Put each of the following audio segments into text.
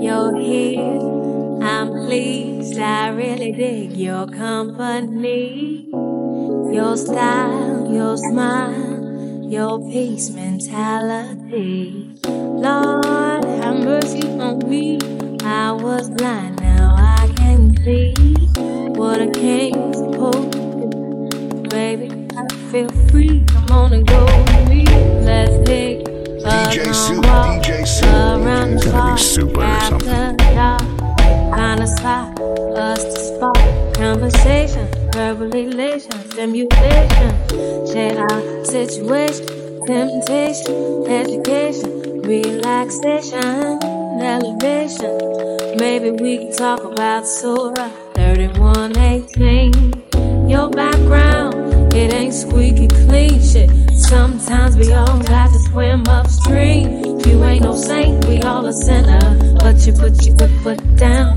your head. I'm pleased, I really dig your company. Your style, your smile, your peace mentality. Lord, have mercy on me. I was blind, now I can see. What I came supposed to. Baby, I feel free. Come on and go. Conversation, verbal elation, stimulation, shade our situation, temptation, education, relaxation, elevation. Maybe we can talk about Surah 3118. Your background, it ain't squeaky clean shit. Sometimes we all got to swim upstream. You ain't no saint, we all a sinner. But you put your good foot down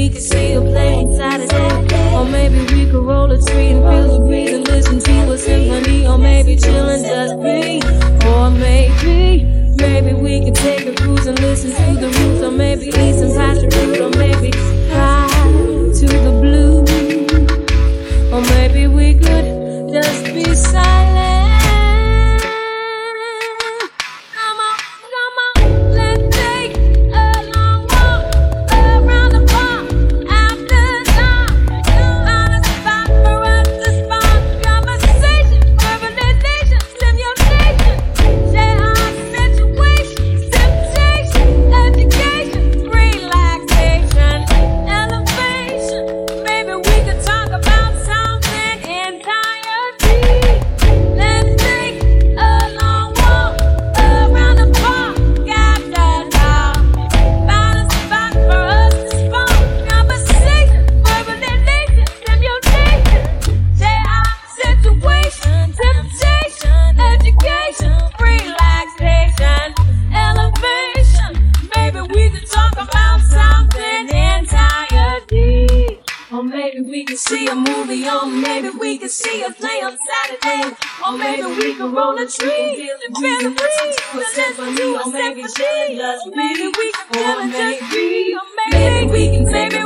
we can see could see us play on Saturday. Or maybe we could roll a tree and bend the breeze. So let's. Or maybe we can feel a just be. Maybe we can, maybe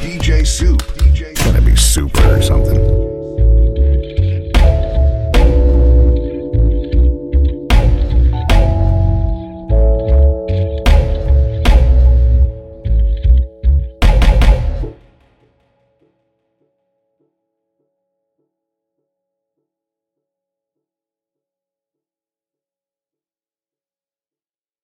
DJ Supe. DJ. gonna be super or something.